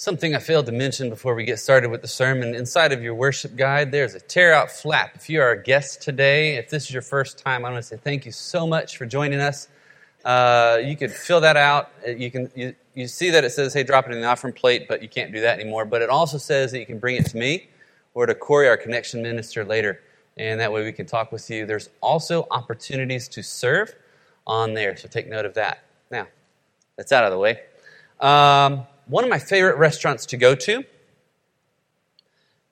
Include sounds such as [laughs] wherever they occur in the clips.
Something I failed to mention before we get started with the sermon inside of your worship guide, there's a tear out flap. If you are a guest today, if this is your first time, I want to say thank you so much for joining us. Uh, you could fill that out. Uh, you can you, you see that it says, "Hey, drop it in the offering plate," but you can't do that anymore. But it also says that you can bring it to me or to Corey, our connection minister, later, and that way we can talk with you. There's also opportunities to serve on there, so take note of that. Now, that's out of the way. Um, one of my favorite restaurants to go to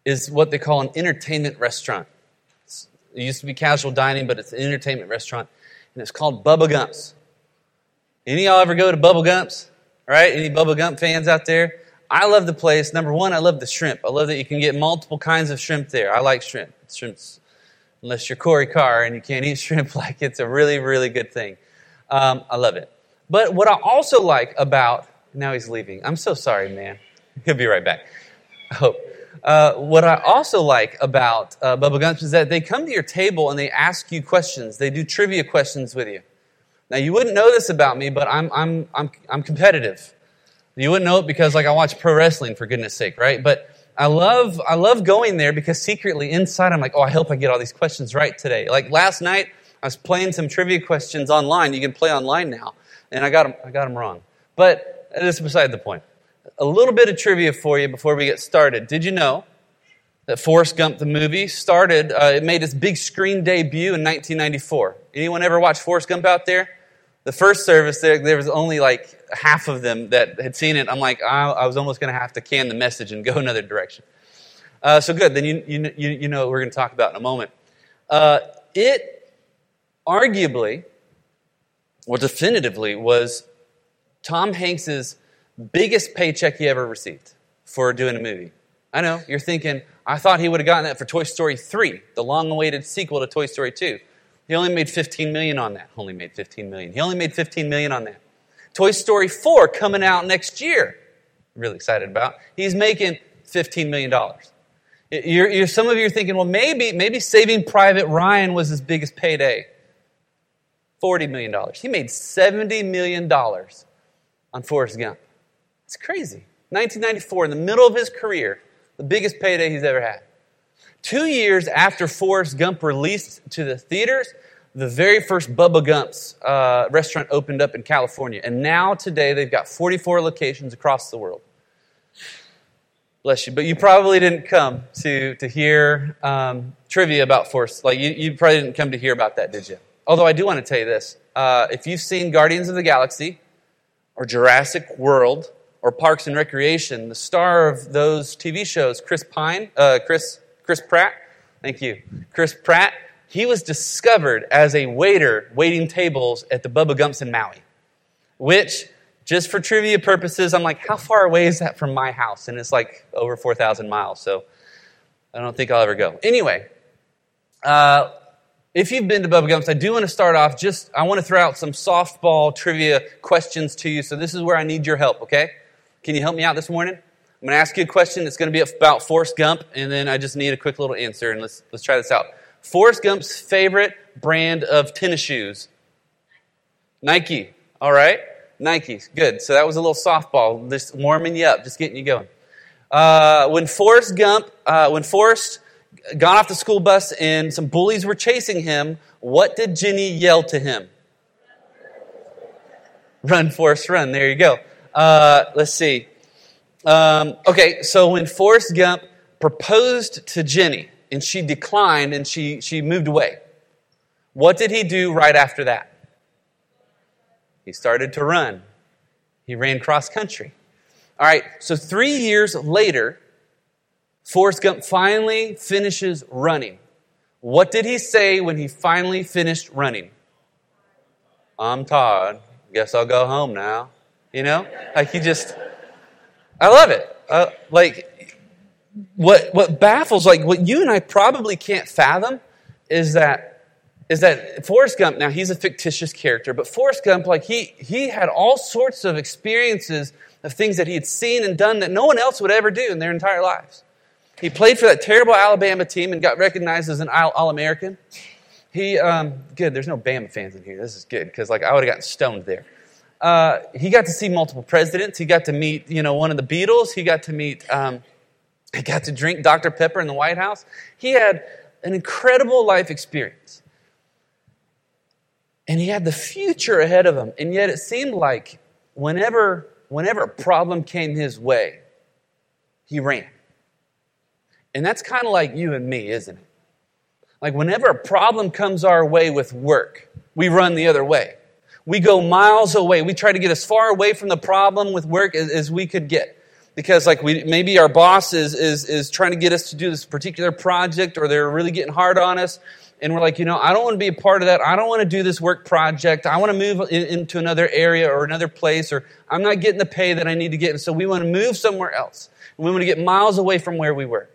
is what they call an entertainment restaurant. it used to be casual dining, but it's an entertainment restaurant, and it's called Bubba Gump's. Any of y'all ever go to Bubba Gump's? Right? Any Bubba Gump fans out there? I love the place. Number one, I love the shrimp. I love that you can get multiple kinds of shrimp there. I like shrimp. Shrimp's, unless you're Corey Carr and you can't eat [laughs] shrimp, like it's a really, really good thing. Um, I love it. But what I also like about now he's leaving. I'm so sorry, man. He'll be right back. I hope. Uh, what I also like about uh, Bubba Gumps is that they come to your table and they ask you questions. They do trivia questions with you. Now, you wouldn't know this about me, but I'm, I'm, I'm, I'm competitive. You wouldn't know it because, like, I watch pro wrestling, for goodness sake, right? But I love, I love going there because secretly inside I'm like, oh, I hope I get all these questions right today. Like last night, I was playing some trivia questions online. You can play online now. And I got them, I got them wrong. But that's beside the point. A little bit of trivia for you before we get started. Did you know that Forrest Gump, the movie, started, uh, it made its big screen debut in 1994? Anyone ever watch Forrest Gump out there? The first service, there, there was only like half of them that had seen it. I'm like, I, I was almost going to have to can the message and go [laughs] another direction. Uh, so good. Then you, you, you know what we're going to talk about in a moment. Uh, it arguably, or definitively, was Tom Hanks's biggest paycheck he ever received for doing a movie. I know, you're thinking, I thought he would have gotten that for Toy Story 3, the long awaited sequel to Toy Story 2. He only made 15 million on that. Only made 15 million. He only made 15 million on that. Toy Story 4 coming out next year. Really excited about. He's making 15 million dollars. You're, you're, some of you are thinking, well, maybe, maybe Saving Private Ryan was his biggest payday. $40 million. He made $70 million on Forrest Gump. It's crazy. 1994, in the middle of his career, the biggest payday he's ever had. Two years after Forrest Gump released to the theaters, the very first Bubba Gump's uh, restaurant opened up in California. And now, today, they've got 44 locations across the world. Bless you. But you probably didn't come to, to hear um, trivia about Forrest. Like, you, you probably didn't come to hear about that, did you? Although I do want to tell you this. Uh, if you've seen Guardians of the Galaxy, or Jurassic World or Parks and Recreation, the star of those TV shows, Chris Pine, uh, Chris, Chris Pratt, thank you, Chris Pratt, he was discovered as a waiter waiting tables at the Bubba Gumps in Maui, which, just for trivia purposes, I'm like, how far away is that from my house? And it's like over 4,000 miles, so I don't think I'll ever go. Anyway, uh, if you've been to Bubba Gumps, I do want to start off just, I want to throw out some softball trivia questions to you. So this is where I need your help, okay? Can you help me out this morning? I'm going to ask you a question that's going to be about Forrest Gump, and then I just need a quick little answer, and let's, let's try this out. Forrest Gump's favorite brand of tennis shoes? Nike. All right. Nike. Good. So that was a little softball, just warming you up, just getting you going. Uh, when Forrest Gump, uh, when Forrest got off the school bus and some bullies were chasing him, what did Jenny yell to him? Run, Forrest, run. There you go. Uh, let's see. Um, okay, so when Forrest Gump proposed to Jenny and she declined and she, she moved away, what did he do right after that? He started to run. He ran cross country. All right, so three years later, Forrest Gump finally finishes running. What did he say when he finally finished running? I'm tired. Guess I'll go home now. You know? Like he just, I love it. Uh, like, what, what baffles, like what you and I probably can't fathom is that, is that Forrest Gump, now he's a fictitious character, but Forrest Gump, like he, he had all sorts of experiences of things that he had seen and done that no one else would ever do in their entire lives. He played for that terrible Alabama team and got recognized as an All American. He, um, good, there's no Bama fans in here. This is good because like I would have gotten stoned there. uh, he got to see multiple presidents. He got to meet, you know, one of the Beatles. He got to meet, um, he got to drink Dr. Pepper in the White House. He had an incredible life experience. And he had the future ahead of him. And yet it seemed like whenever, whenever a problem came his way, he ran. And that's kind of like you and me, isn't it? Like whenever a problem comes our way with work, we run the other way. We go miles away. We try to get as far away from the problem with work as, as we could get. Because like we, maybe our boss is, is, is trying to get us to do this particular project or they're really getting hard on us. And we're like, you know, I don't want to be a part of that. I don't want to do this work project. I want to move in, into another area or another place or I'm not getting the pay that I need to get. And so we want to move somewhere else. We want to get miles away from where we were.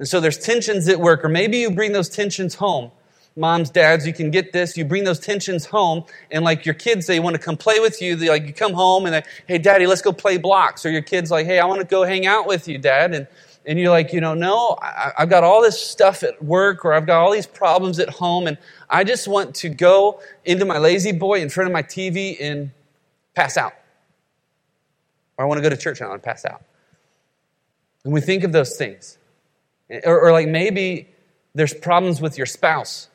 And so there's tensions at work or maybe you bring those tensions home moms, dads, you can get this. You bring those tensions home, and like your kids, they want to come play with you. They, like you come home and hey, daddy, let's go play blocks. Or your kids like, hey, I want to go hang out with you, dad. And and you're like, you know, no, I, I've got all this stuff at work, or I've got all these problems at home, and I just want to go into my La-Z-Boy in front of my TV and pass out. Or I want to go to church and pass out. And we think of those things. Or, or like maybe there's problems with your spouse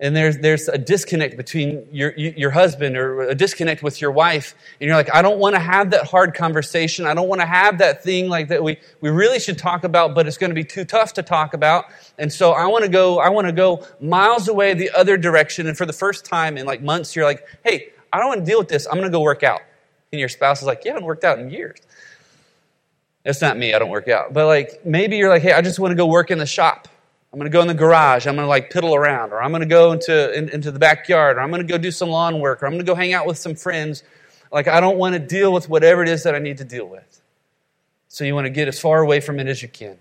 and there's, there's a disconnect between your, your husband or a disconnect with your wife and you're like i don't want to have that hard conversation. I don't want to have that thing like that we, we really should talk about but it's going to be too tough to talk about. And so i want to go i want to go miles away the other direction. And for the first time in like months you're like hey i don't want to deal with this. I'm going to go work out. And your spouse is like you haven't worked out in years that's not me i don't work out but like maybe you're like hey i just want to go work in the shop I'm going to go in the garage. I'm going to like piddle around, or I'm going to go into, in, into the backyard, or I'm going to go do some lawn work, or I'm going to go hang out with some friends. Like, I don't want to deal with whatever it is that I need to deal with. So, you want to get as far away from it as you can.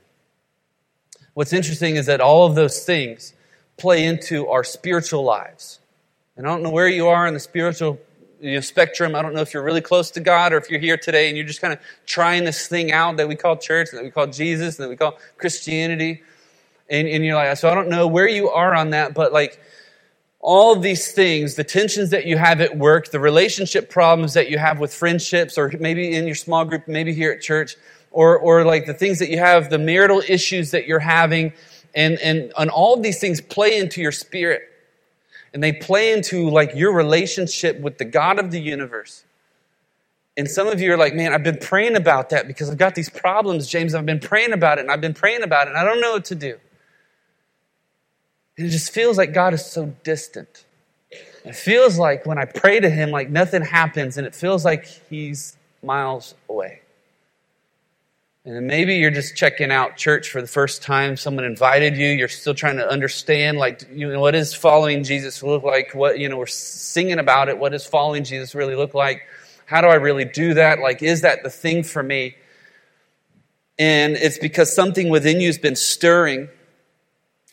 What's interesting is that all of those things play into our spiritual lives. And I don't know where you are in the spiritual you know, spectrum. I don't know if you're really close to God or if you're here today and you're just kind of trying this thing out that we call church, that we call Jesus, that we call Christianity and, and you're like, so I don't know where you are on that, but like all of these things, the tensions that you have at work, the relationship problems that you have with friendships, or maybe in your small group, maybe here at church, or, or like the things that you have, the marital issues that you're having, and, and, and all of these things play into your spirit. And they play into like your relationship with the God of the universe. And some of you are like, man, I've been praying about that because I've got these problems, James. I've been praying about it and I've been praying about it and I don't know what to do. And it just feels like God is so distant. It feels like when I pray to Him, like nothing happens, and it feels like He's miles away. And maybe you're just checking out church for the first time. Someone invited you. You're still trying to understand, like, you know, what is following Jesus look like? What, you know, we're singing about it. What does following Jesus really look like? How do I really do that? Like, is that the thing for me? And it's because something within you has been stirring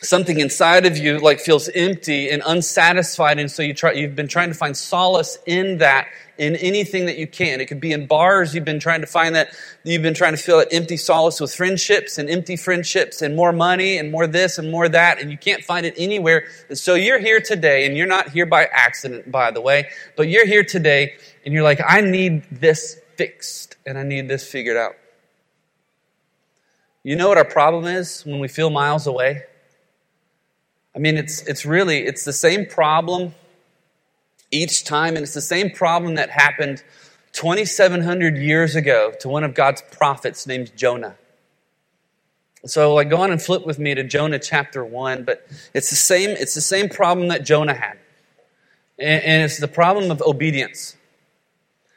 something inside of you like feels empty and unsatisfied and so you try you've been trying to find solace in that in anything that you can. It could be in bars. You've been trying to find that. You've been trying to fill that empty solace with friendships and empty friendships and more money and more this and more that and you can't find it anywhere. And so you're here today and you're not here by accident by the way but you're here today and you're like i need this fixed and i need this figured out. You know what our problem is when we feel miles away? I mean, it's, it's really, it's the same problem each time, and it's the same problem that happened 2,700 years ago to one of God's prophets named Jonah. So, like, go on and flip with me to Jonah chapter 1, but it's the same, it's the same problem that Jonah had. And, and it's the problem of obedience.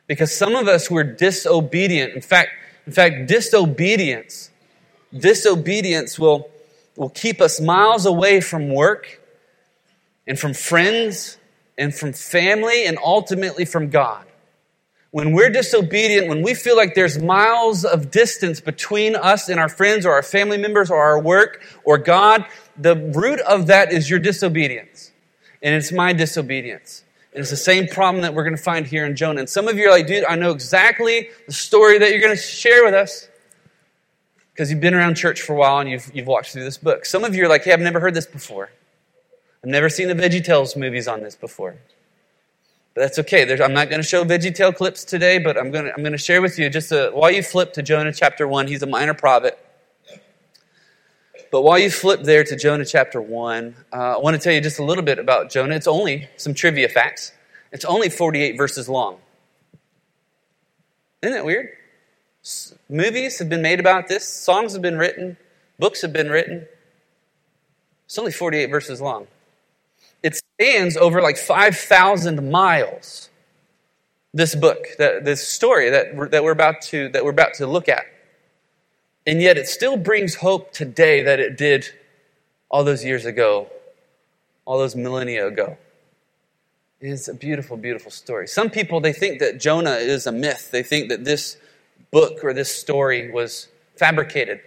Because some of us were disobedient. In fact, in fact, disobedience, disobedience will will keep us miles away from work and from friends and from family and ultimately from God. When we're disobedient, when we feel like there's miles of distance between us and our friends or our family members or our work or God, the root of that is your disobedience. And it's my disobedience. And it's the same problem that we're going to find here in Jonah. And some of you are like, dude, I know exactly the story that you're going to share with us because you've been around church for a while and you've, you've walked through this book. Some of you are like, hey, I've never heard this before. I've never seen the VeggieTales movies on this before. But that's okay. There's, I'm not going to show VeggieTale clips today, but I'm going to, I'm to share with you just a, while you flip to Jonah chapter 1, he's a minor prophet. But while you flip there to Jonah chapter 1, uh, I want to tell you just a little bit about Jonah. It's only some trivia facts. It's only 48 verses long. Isn't that weird? S- movies have been made about this, songs have been written, books have been written. It's only 48 verses long. Spans over like 5,000 miles. This book, that, this story that we're, that, we're about to, that we're about to look at. And yet it still brings hope today that it did all those years ago, all those millennia ago. It's a beautiful, beautiful story. Some people, they think that Jonah is a myth. They think that this book or this story was fabricated.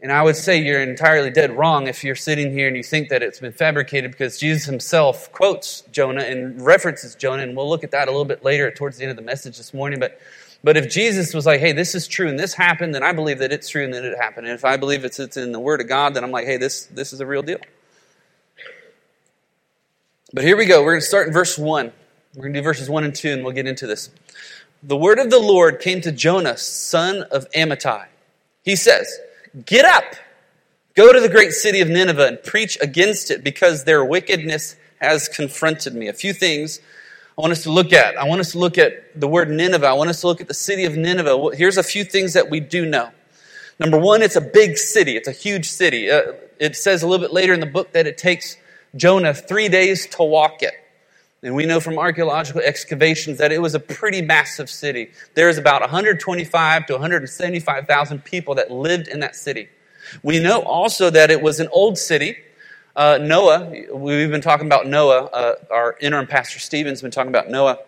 And I would say you're entirely dead wrong if you're sitting here and you think that it's been fabricated because Jesus himself quotes Jonah and references Jonah, and we'll look at that a little bit later towards the end of the message this morning. But, but if Jesus was like, hey, this is true and this happened, then I believe that it's true and that it happened. And if I believe it's, it's in the Word of God, then I'm like, hey, this, this is a real deal. But here we go. We're going to start in verse 1. We're going to do verses 1 and 2, and we'll get into this. The word of the Lord came to Jonah, son of Amittai. He says, Get up, go to the great city of Nineveh and preach against it because their wickedness has confronted me. A few things I want us to look at. I want us to look at the word Nineveh. I want us to look at the city of Nineveh. Here's a few things that we do know. Number one, it's a big city, it's a huge city. Uh, it says a little bit later in the book that it takes Jonah three days to walk it. And we know from archaeological excavations that it was a pretty massive city. There's about 125 to 175,000 people that lived in that city. We know also that it was an old city. Uh, Noah, we've been talking about Noah. Uh, our interim pastor Stephen's been talking about Noah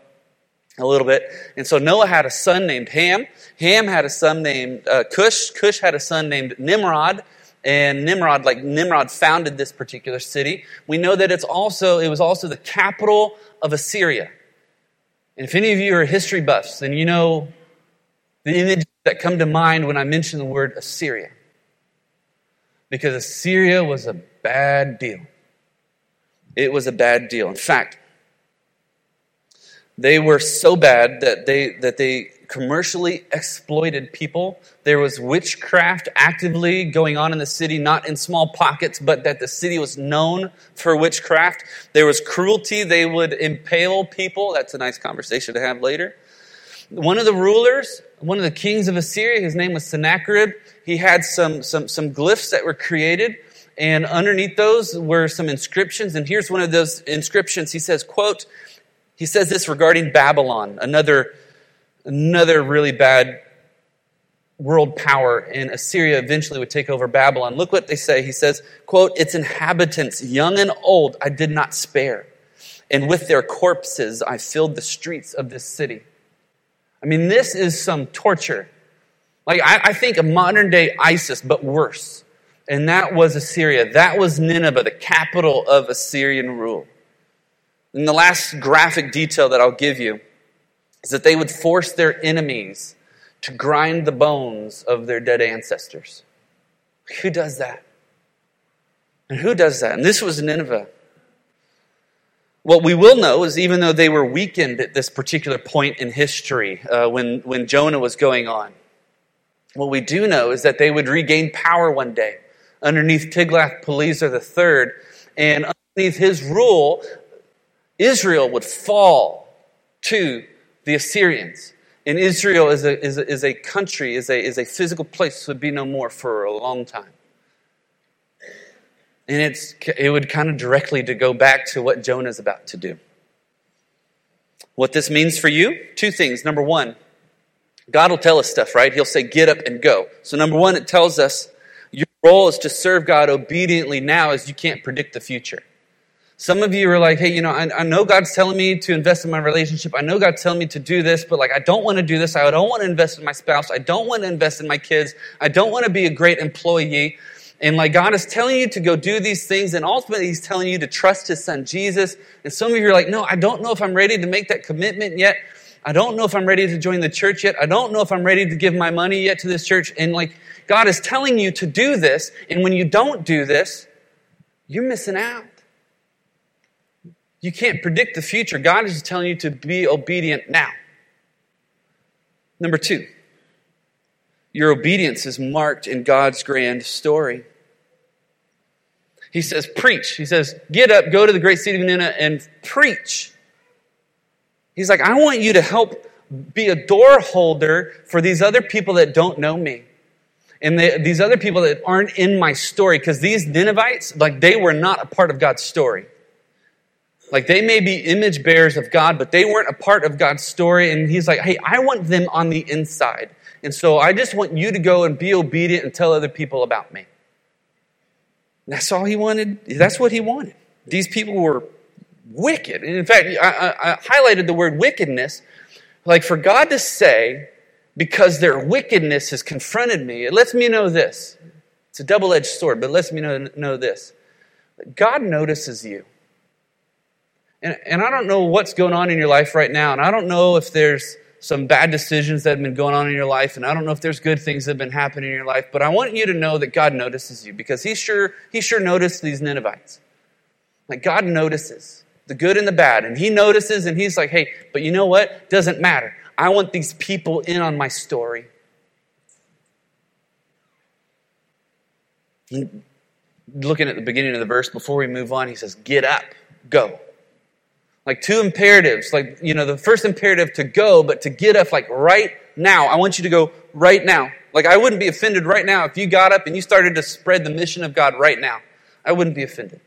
a little bit. And so Noah had a son named Ham. Ham had a son named uh, Cush. Cush had a son named Nimrod and Nimrod, like Nimrod founded this particular city. We know that it's also, it was also the capital of Assyria. And if any of you are history buffs, then you know the images that come to mind when I mention the word Assyria. Because Assyria was a bad deal. It was a bad deal. In fact, they were so bad that they, that they commercially exploited people. There was witchcraft actively going on in the city, not in small pockets, but that the city was known for witchcraft. There was cruelty. They would impale people. That's a nice conversation to have later. One of the rulers, one of the kings of Assyria, his name was Sennacherib. He had some, some, some glyphs that were created and underneath those were some inscriptions and here's one of those inscriptions he says quote he says this regarding babylon another another really bad world power and assyria eventually would take over babylon. Look what they say. He says quote its inhabitants young and old i did not spare. And with their corpses i filled the streets of this city. I mean this is some torture. Like i, I think a modern day isis but worse. And that was assyria. That was nineveh the capital of assyrian rule. And the last graphic detail that i'll give you is that they would force their enemies to grind the bones of their dead ancestors. Who does that? And who does that? And this was Nineveh. What we will know is even though they were weakened at this particular point in history uh, when, when Jonah was going on, what we do know is that they would regain power one day underneath Tiglath-Pileser III, and underneath his rule, Israel would fall to the Assyrians. And Israel is a, is a, is a country, is a, is a physical place, would be no more for a long time. And it's, it would kind of directly to go back to what Jonah is about to do. What this means for you? Two things. Number one, God will tell us stuff, right? He'll say, get up and go. So, number one, it tells us your role is to serve God obediently now as you can't predict the future. Some of you are like, hey, you know, I, I, know God's telling me to invest in my relationship. I know God's telling me to do this, but like, I don't want to do this. I don't want to invest in my spouse. I don't want to invest in my kids. I don't want to be a great employee. And like, God is telling you to go do these things, and ultimately, He's telling you to trust His Son Jesus. And some of you are like, no, I don't know if I'm ready to make that commitment yet. I don't know if I'm ready to join the church yet. I don't know if I'm ready to give my money yet to this church. And like, God is telling you to do this, and when you don't do this, you're missing out. You can't predict the future. God is telling you to be obedient now. Number two, your obedience is marked in God's grand story. He says, preach. He says, get up, go to the great city of Nineveh and preach. He's like, I want you to help be a door holder for these other people that don't know me. And the, these other people that aren't in my story, because these Ninevites, like they were not a part of God's story. Like they may be image bearers of God, but they weren't a part of God's story. And he's like, hey, I want them on the inside. And so I just want you to go and be obedient and tell other people about me. That's all he wanted. That's what he wanted. These people were wicked. And in fact, I, I, I highlighted the word wickedness. Like for God to say, because their wickedness has confronted me, it lets me know this. It's a double edged sword, but it lets me know, know this. God notices you. And, and I don't know what's going on in your life right now, and I don't know if there's some bad decisions that have been going on in your life, and I don't know if there's good things that have been happening in your life, but I want you to know that God notices you because He sure, he sure noticed these Ninevites. Like God notices the good and the bad, and He notices, and He's like, hey, but you know what? Doesn't matter. I want these people in on my story. Looking at the beginning of the verse before we move on, he says, Get up, go. Like two imperatives. Like, you know, the first imperative to go, but to get up like right now. I want you to go right now. Like, I wouldn't be offended right now if you got up and you started to spread the mission of God right now. I wouldn't be offended.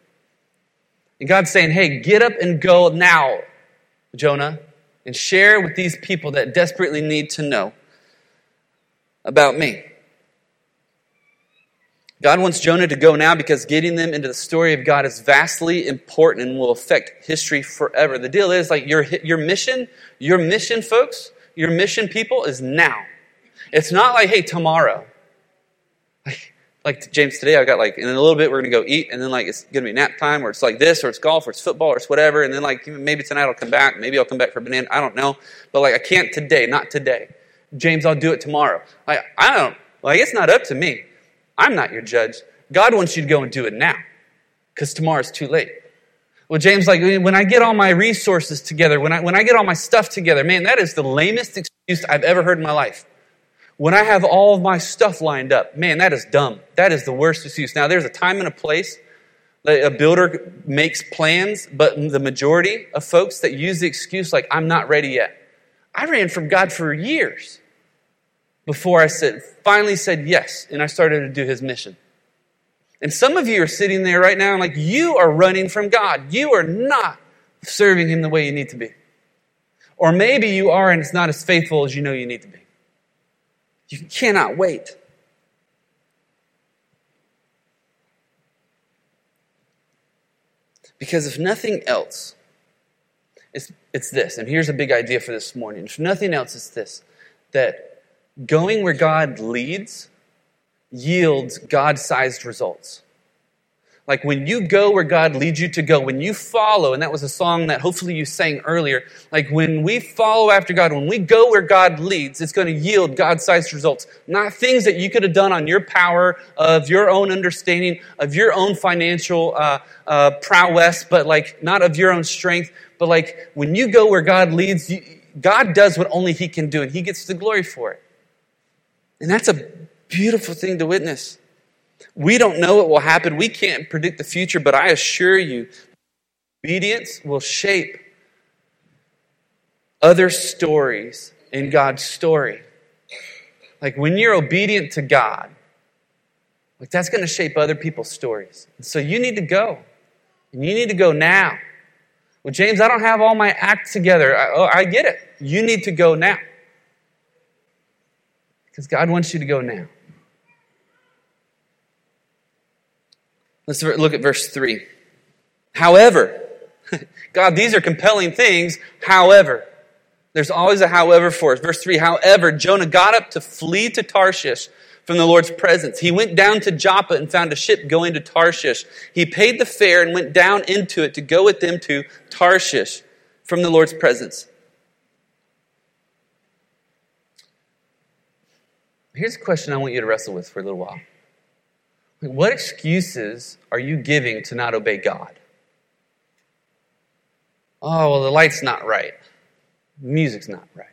And God's saying, hey, get up and go now, Jonah, and share with these people that desperately need to know about me. God wants Jonah to go now because getting them into the story of God is vastly important and will affect history forever. The deal is like your, your mission, your mission, folks, your mission, people, is now. It's not like, hey, tomorrow. Like, James today, I've got like, in a little bit, we're going to go eat, and then like it's going to be nap time, or it's like this, or it's golf, or it's football, or it's whatever, and then like maybe tonight I'll come back, maybe I'll come back for a banana, I don't know. But like, I can't today, not today. James, I'll do it tomorrow. Like, I don't, like, it's not up to me. I'm not your judge. God wants you to go and do it now because tomorrow's too late. Well, James, like, when I get all my resources together, when I, when I get all my stuff together, man, that is the lamest excuse I've ever heard in my life. When I have all of my stuff lined up, man, that is dumb. That is the worst excuse. Now, there's a time and a place that a builder makes plans, but the majority of folks that use the excuse, like, I'm not ready yet. I ran from God for years before I said, finally said yes, and I started to do his mission. And some of you are sitting there right now and like, you are running from God. You are not serving him the way you need to be. Or maybe you are and it's not as faithful as you know you need to be. You cannot wait. Because if nothing else, it's, it's this, and here's a big idea for this morning. If nothing else, it's this that going where God leads yields God sized results. Like when you go where God leads you to go, when you follow, and that was a song that hopefully you sang earlier, like when we follow after God, when we go where God leads, it's going to yield God sized results. Not things that you could have done on your power, of your own understanding, of your own financial uh, uh, prowess, but like not of your own strength, but like when you go where God leads, you, God does what only He can do, and He gets the glory for it. And that's a beautiful thing to witness. We don't know what will happen. We can't predict the future, but I assure you, obedience will shape other stories in God's story. Like when you're obedient to God, like that's going to shape other people's stories. And so you need to go. And you need to go now. Well, James, I don't have all my act together. I, oh, I get it. You need to go now. Because God wants you to go now. Let's look at verse 3. However, [laughs] God, these are compelling things. However, there's always a however for us. Verse 3 However, Jonah got up to flee to Tarshish from the Lord's presence. He went down to Joppa and found a ship going to Tarshish. He paid the fare and went down into it to go with them to Tarshish from the Lord's presence. Here's a question I want you to wrestle with for a little while. What excuses are you giving to not obey God? Oh, well, the light's not right. music's not right.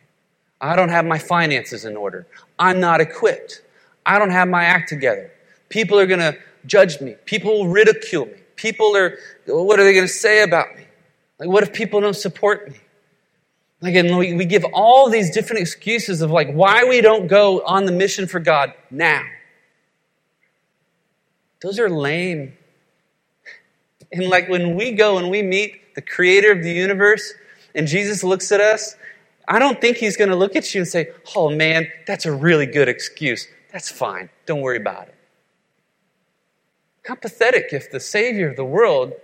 I don't have my finances in order. I'm not equipped. I don't have my act together. People are going to judge me. People will ridicule me. People are, what are they going to say about me? Like, what if people don't support me? Like, and we, we give all these different excuses of like why we don't go on the mission for God now. Those are lame. And like when we go and we meet the creator of the universe and Jesus looks at us, I don't think he's going to look at you and say, Oh man, that's a really good excuse. That's fine. Don't worry about it. How pathetic if the Savior of the world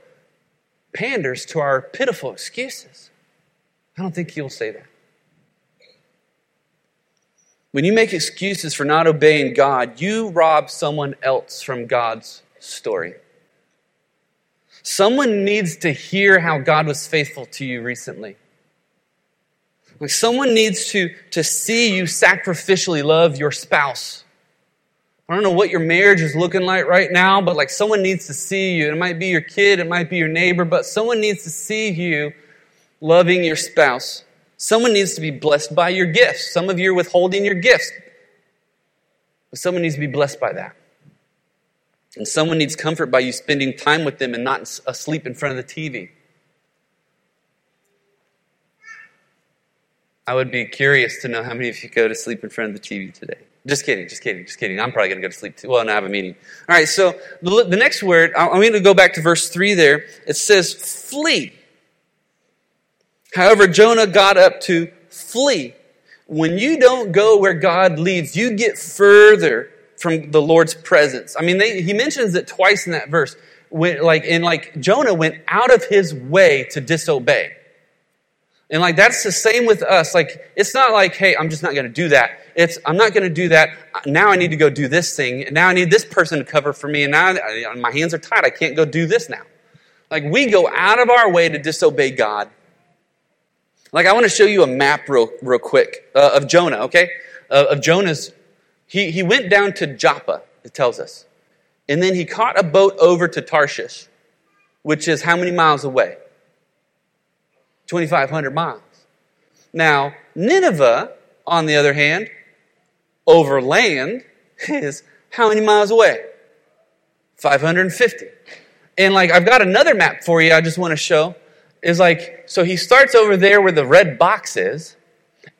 panders to our pitiful excuses. I don't think he'll say that. When you make excuses for not obeying God, you rob someone else from God's story. Someone needs to hear how God was faithful to you recently. Like someone needs to, to see you sacrificially love your spouse. I don't know what your marriage is looking like right now, but like someone needs to see you. It might be your kid, it might be your neighbor, but someone needs to see you loving your spouse. Someone needs to be blessed by your gifts. Some of you are withholding your gifts, but someone needs to be blessed by that. And someone needs comfort by you spending time with them and not asleep in front of the TV. I would be curious to know how many of you go to sleep in front of the TV today. Just kidding, just kidding, just kidding. I'm probably going to go to sleep too. Well, and I have a meeting. All right, so the, the next word, I'm going to go back to verse 3 there. It says, flee. However, Jonah got up to flee. When you don't go where God leads, you get further from the Lord's presence. I mean, they, he mentions it twice in that verse. When, like, and like Jonah went out of his way to disobey. And like that's the same with us. Like it's not like, hey, I'm just not going to do that. It's I'm not going to do that. Now I need to go do this thing. Now I need this person to cover for me. And now my hands are tied. I can't go do this now. Like we go out of our way to disobey God like, I want to show you a map real, real quick uh, of Jonah, okay? Uh, of Jonah's. He, he went down to Joppa, it tells us. And then he caught a boat over to Tarshish, which is how many miles away? 2,500 miles. Now, Nineveh, on the other hand, over land, [laughs] is how many miles away? 550. And like, I've got another map for you I just want to show is like, so he starts over there where the red box is,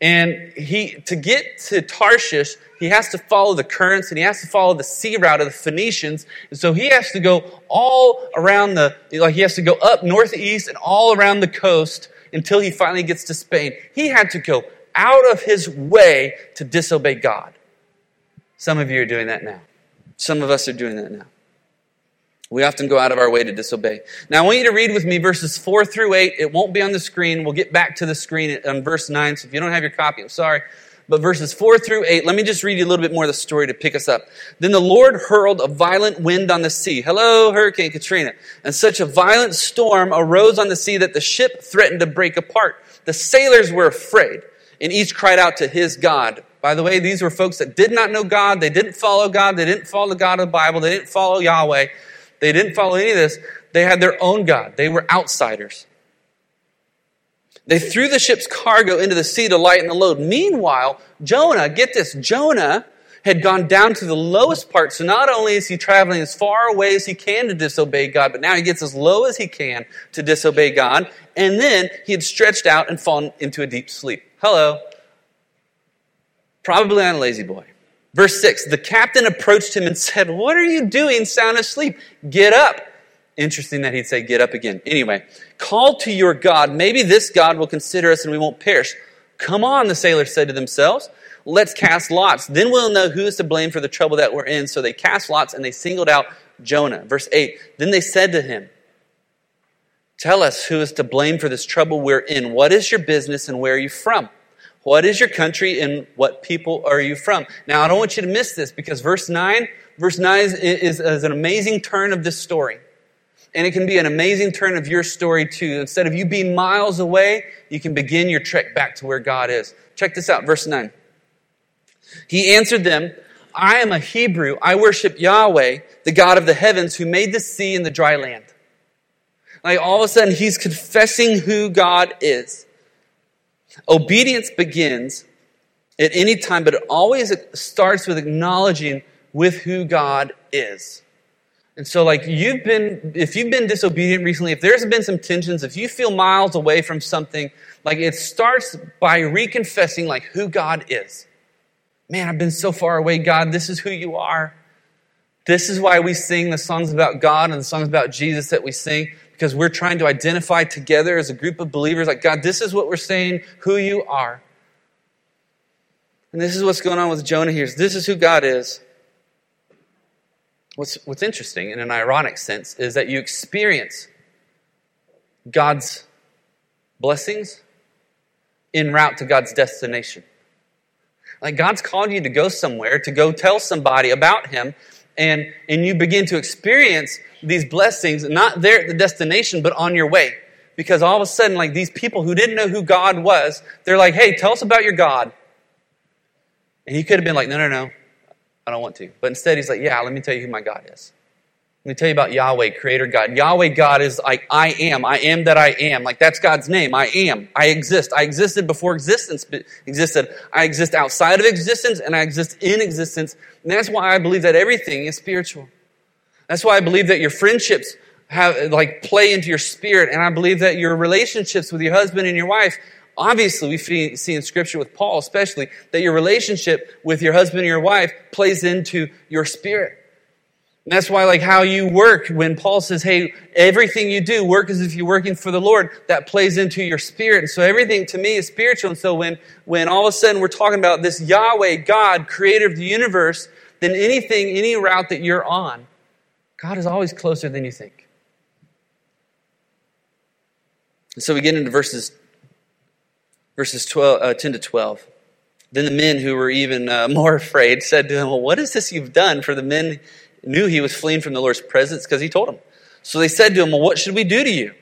and he, to get to Tarshish, he has to follow the currents and he has to follow the sea route of the Phoenicians. And so he has to go all around the, like he has to go up northeast and all around the coast until he finally gets to Spain. He had to go out of his way to disobey God. Some of you are doing that now. Some of us are doing that now. We often go out of our way to disobey. Now, I want you to read with me verses 4 through 8. It won't be on the screen. We'll get back to the screen on verse 9. So if you don't have your copy, I'm sorry. But verses 4 through 8, let me just read you a little bit more of the story to pick us up. Then the Lord hurled a violent wind on the sea. Hello, Hurricane Katrina. And such a violent storm arose on the sea that the ship threatened to break apart. The sailors were afraid, and each cried out to his God. By the way, these were folks that did not know God. They didn't follow God. They didn't follow the God of the Bible. They didn't follow Yahweh. They didn't follow any of this. They had their own God. They were outsiders. They threw the ship's cargo into the sea to lighten the load. Meanwhile, Jonah, get this, Jonah had gone down to the lowest part. So not only is he traveling as far away as he can to disobey God, but now he gets as low as he can to disobey God. And then he had stretched out and fallen into a deep sleep. Hello. Probably on a La-Z-Boy. Verse 6 The captain approached him and said, What are you doing sound asleep? Get up. Interesting that he'd say, Get up again. Anyway, call to your God. Maybe this God will consider us and we won't perish. Come on, the sailors said to themselves. Let's cast lots. Then we'll know who is to blame for the trouble that we're in. So they cast lots and they singled out Jonah. Verse 8 Then they said to him, Tell us who is to blame for this trouble we're in. What is your business and where are you from? What is your country and what people are you from? Now, I don't want you to miss this because verse 9, verse 9 is, is, is an amazing turn of this story. And it can be an amazing turn of your story too. Instead of you being miles away, you can begin your trek back to where God is. Check this out, verse 9. He answered them, I am a Hebrew. I worship Yahweh, the God of the heavens, who made the sea and the dry land. Like all of a sudden, he's confessing who God is. Obedience begins at any time, but it always starts with acknowledging with who God is. And so, like, you've been, if you've been disobedient recently, if there's been some tensions, if you feel miles away from something, like, it starts by reconfessing, like, who God is. Man, I've been so far away, God, this is who you are. This is why we sing the songs about God and the songs about Jesus that we sing, because we're trying to identify together as a group of believers, like, God, this is what we're saying, who you are. And this is what's going on with Jonah here. This is who God is. What's, what's interesting in an ironic sense is that you experience God's blessings en route to God's destination. Like God's called you to go somewhere, to go tell somebody about Him, and, and you begin to experience these blessings, not there at the destination, but on your way. Because all of a sudden, like these people who didn't know who God was, they're like, hey, tell us about your God. And he could have been like, no, no, no, I don't want to. But instead, he's like, yeah, let me tell you who my God is. Let me tell you about Yahweh, Creator God. Yahweh God is like, I am. I am that I am. Like, that's God's name. I am. I exist. I existed before existence existed. I exist outside of existence and I exist in existence. And that's why I believe that everything is spiritual. That's why I believe that your friendships have, like, play into your spirit. And I believe that your relationships with your husband and your wife Obviously, we see in Scripture with Paul, especially, that your relationship with your husband or your wife plays into your spirit. And that's why, like, how you work, when Paul says, hey, everything you do, work as if you're working for the Lord, that plays into your spirit. And so everything to me is spiritual. And so when, when all of a sudden we're talking about this Yahweh, God, creator of the universe, then anything, any route that you're on, God is always closer than you think. And so we get into verses verses 12, uh, 10 to 12. Then the men who were even uh, [laughs] more afraid said to him, Well, what is this you've done? For the men knew he was fleeing from the Lord's presence because he told them. So they said to him, Well, what should we do to you?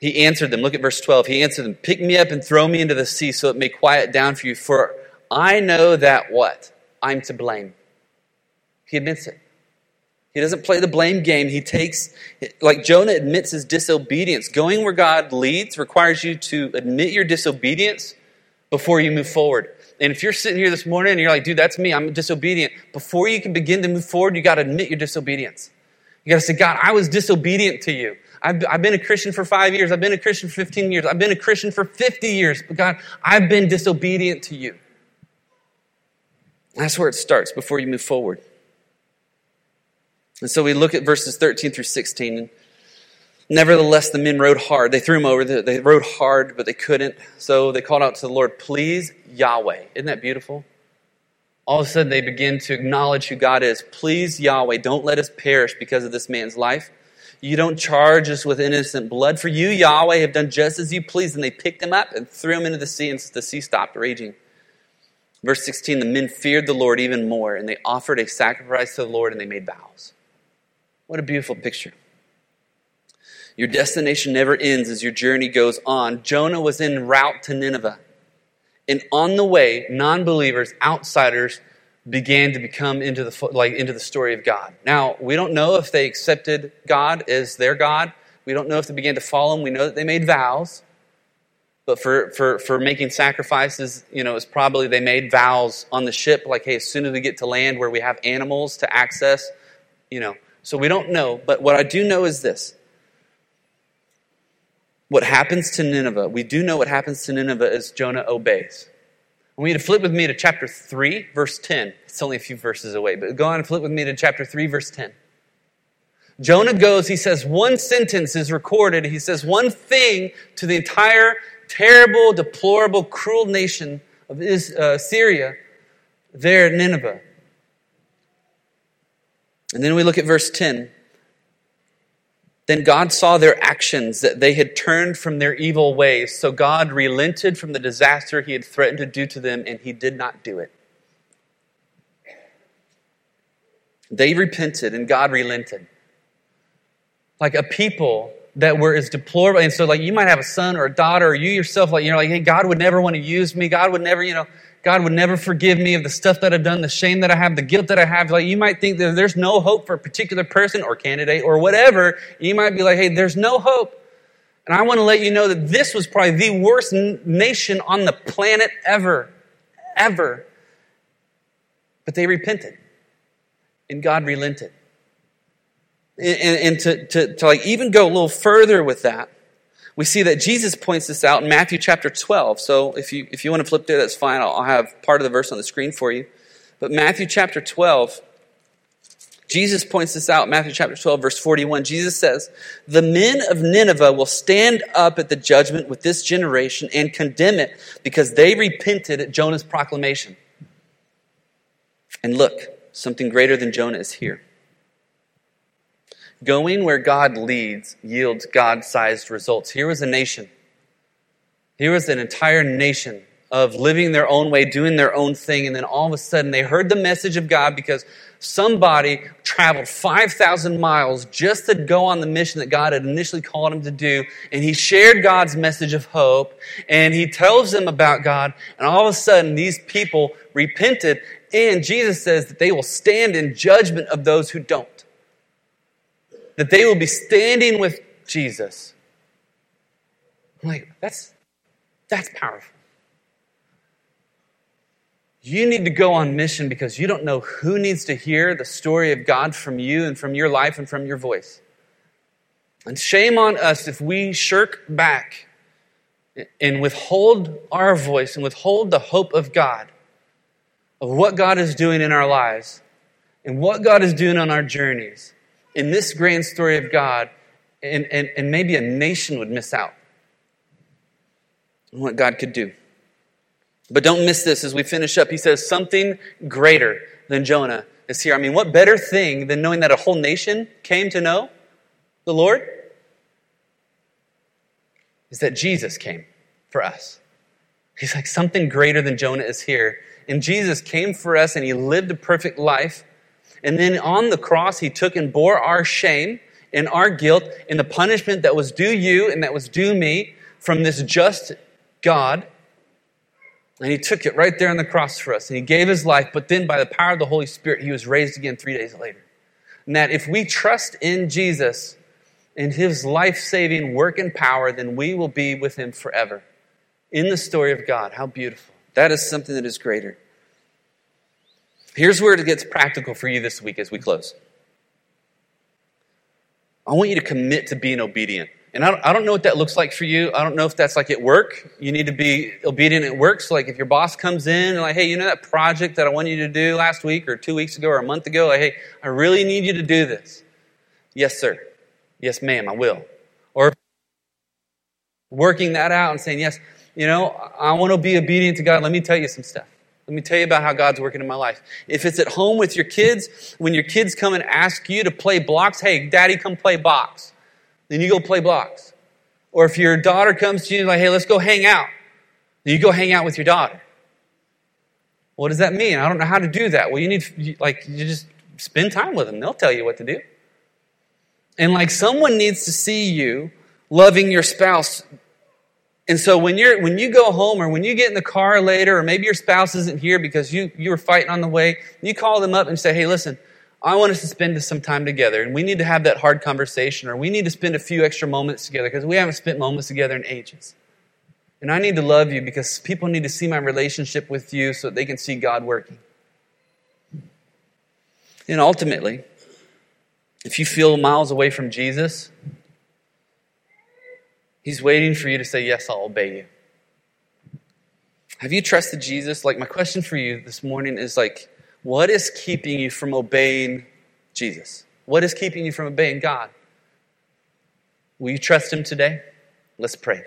He answered them. Look at verse 12. He answered them, Pick me up and throw me into the sea so it may quiet down for you. For I know that what? I'm to blame. He admits it. He doesn't play the blame game. He takes, like Jonah admits his disobedience. Going where God leads requires you to admit your disobedience before you move forward. And if you're sitting here this morning and you're like, dude, that's me, I'm disobedient, before you can begin to move forward, you got to admit your disobedience. You got to say, God, I was disobedient to you. I've, I've been a Christian for five years. I've been a Christian for 15 years. I've been a Christian for 50 years. But God, I've been disobedient to you. That's where it starts before you move forward. And so we look at verses 13 through 16. Nevertheless, the men rode hard. They threw him over. They rode hard, but they couldn't. So they called out to the Lord, Please, Yahweh. Isn't that beautiful? All of a sudden, they begin to acknowledge who God is. Please, Yahweh, don't let us perish because of this man's life. You don't charge us with innocent blood. For you, Yahweh, have done just as you pleased. And they picked him up and threw him into the sea, and the sea stopped raging. Verse 16 The men feared the Lord even more, and they offered a sacrifice to the Lord, and they made vows. What a beautiful picture. Your destination never ends as your journey goes on. Jonah was en route to Nineveh. And on the way, non believers, outsiders, began to become into the, like, into the story of God. Now, we don't know if they accepted God as their God. We don't know if they began to follow him. We know that they made vows. But for, for, for making sacrifices, you know, it's probably they made vows on the ship, like, hey, as soon as we get to land where we have animals to access, you know, so we don't know, but what I do know is this. What happens to Nineveh, we do know what happens to Nineveh as Jonah obeys. I want you to flip with me to chapter 3, verse 10. It's only a few verses away, but go on and flip with me to chapter 3, verse 10. Jonah goes, he says one sentence is recorded. He says one thing to the entire terrible, deplorable, cruel nation of uh, Syria there at Nineveh. And then we look at verse 10. Then God saw their actions, that they had turned from their evil ways. So God relented from the disaster he had threatened to do to them, and he did not do it. They repented, and God relented. Like a people that were as deplorable. And so, like, you might have a son or a daughter, or you yourself, like, you're like, hey, God would never want to use me. God would never, you know, God would never forgive me of the stuff that I've done, the shame that I have, the guilt that I have. Like, you might think that there's no hope for a particular person or candidate or whatever. You might be like, hey, there's no hope. And I want to let you know that this was probably the worst nation on the planet ever, ever. But they repented, and God relented. And, and to, to, to like even go a little further with that, we see that Jesus points this out in Matthew chapter 12. So if you, if you want to flip there, that's fine. I'll, I'll have part of the verse on the screen for you. But Matthew chapter 12, Jesus points this out, Matthew chapter 12, verse 41. Jesus says, The men of Nineveh will stand up at the judgment with this generation and condemn it because they repented at Jonah's proclamation. And look, something greater than Jonah is here. Going where God leads yields God sized results. Here was a nation. Here was an entire nation of living their own way, doing their own thing, and then all of a sudden they heard the message of God because somebody traveled 5,000 miles just to go on the mission that God had initially called him to do, and he shared God's message of hope, and he tells them about God, and all of a sudden these people repented, and Jesus says that they will stand in judgment of those who don't that they will be standing with Jesus. I'm like, that's, that's powerful. You need to go on mission because you don't know who needs to hear the story of God from you and from your life and from your voice. And shame on us if we shirk back and withhold our voice and withhold the hope of God, of what God is doing in our lives and what God is doing on our journeys in this grand story of God, and, and, and maybe a nation would miss out on what God could do. But don't miss this as we finish up. He says, Something greater than Jonah is here. I mean, what better thing than knowing that a whole nation came to know the Lord? Is that Jesus came for us. He's like, something greater than Jonah is here. And Jesus came for us and he lived a perfect life and then on the cross, he took and bore our shame and our guilt and the punishment that was due you and that was due me from this just God. And he took it right there on the cross for us. And he gave his life, but then by the power of the Holy Spirit, he was raised again three days later. And that if we trust in Jesus and his life saving work and power, then we will be with him forever. In the story of God. How beautiful. That is something that is greater. Here's where it gets practical for you this week as we close. I want you to commit to being obedient. And I don't, know what that looks like for you. I don't know if that's like at work. You need to be obedient at work. So, like, if your boss comes in and, like, hey, you know that project that I wanted you to do last week or two weeks ago or a month ago? Like, hey, I really need you to do this. Yes, sir. Yes, ma'am, I will. Or working that out and saying, yes, you know, I want to be obedient to God. Let me tell you some stuff. Let me tell you about how God's working in my life. If it's at home with your kids, when your kids come and ask you to play blocks, hey, daddy, come play box. Then you go play blocks. Or if your daughter comes to you and like, hey, let's go hang out. Then you go hang out with your daughter. What does that mean? I don't know how to do that. Well, you need, like, you just spend time with them. They'll tell you what to do. And like someone needs to see you loving your spouse and so when you're when you go home or when you get in the car later, or maybe your spouse isn't here because you you were fighting on the way, you call them up and say, "Hey, listen, I want us to spend some time together, and we need to have that hard conversation, or we need to spend a few extra moments together because we haven't spent moments together in ages." And I need to love you because people need to see my relationship with you so that they can see God working. And ultimately, if you feel miles away from Jesus, He's waiting for you to say, Yes, I'll obey you. Have you trusted Jesus? Like, my question for you this morning is like, what is keeping you from obeying Jesus? What is keeping you from obeying God? Will you trust Him today? Let's pray.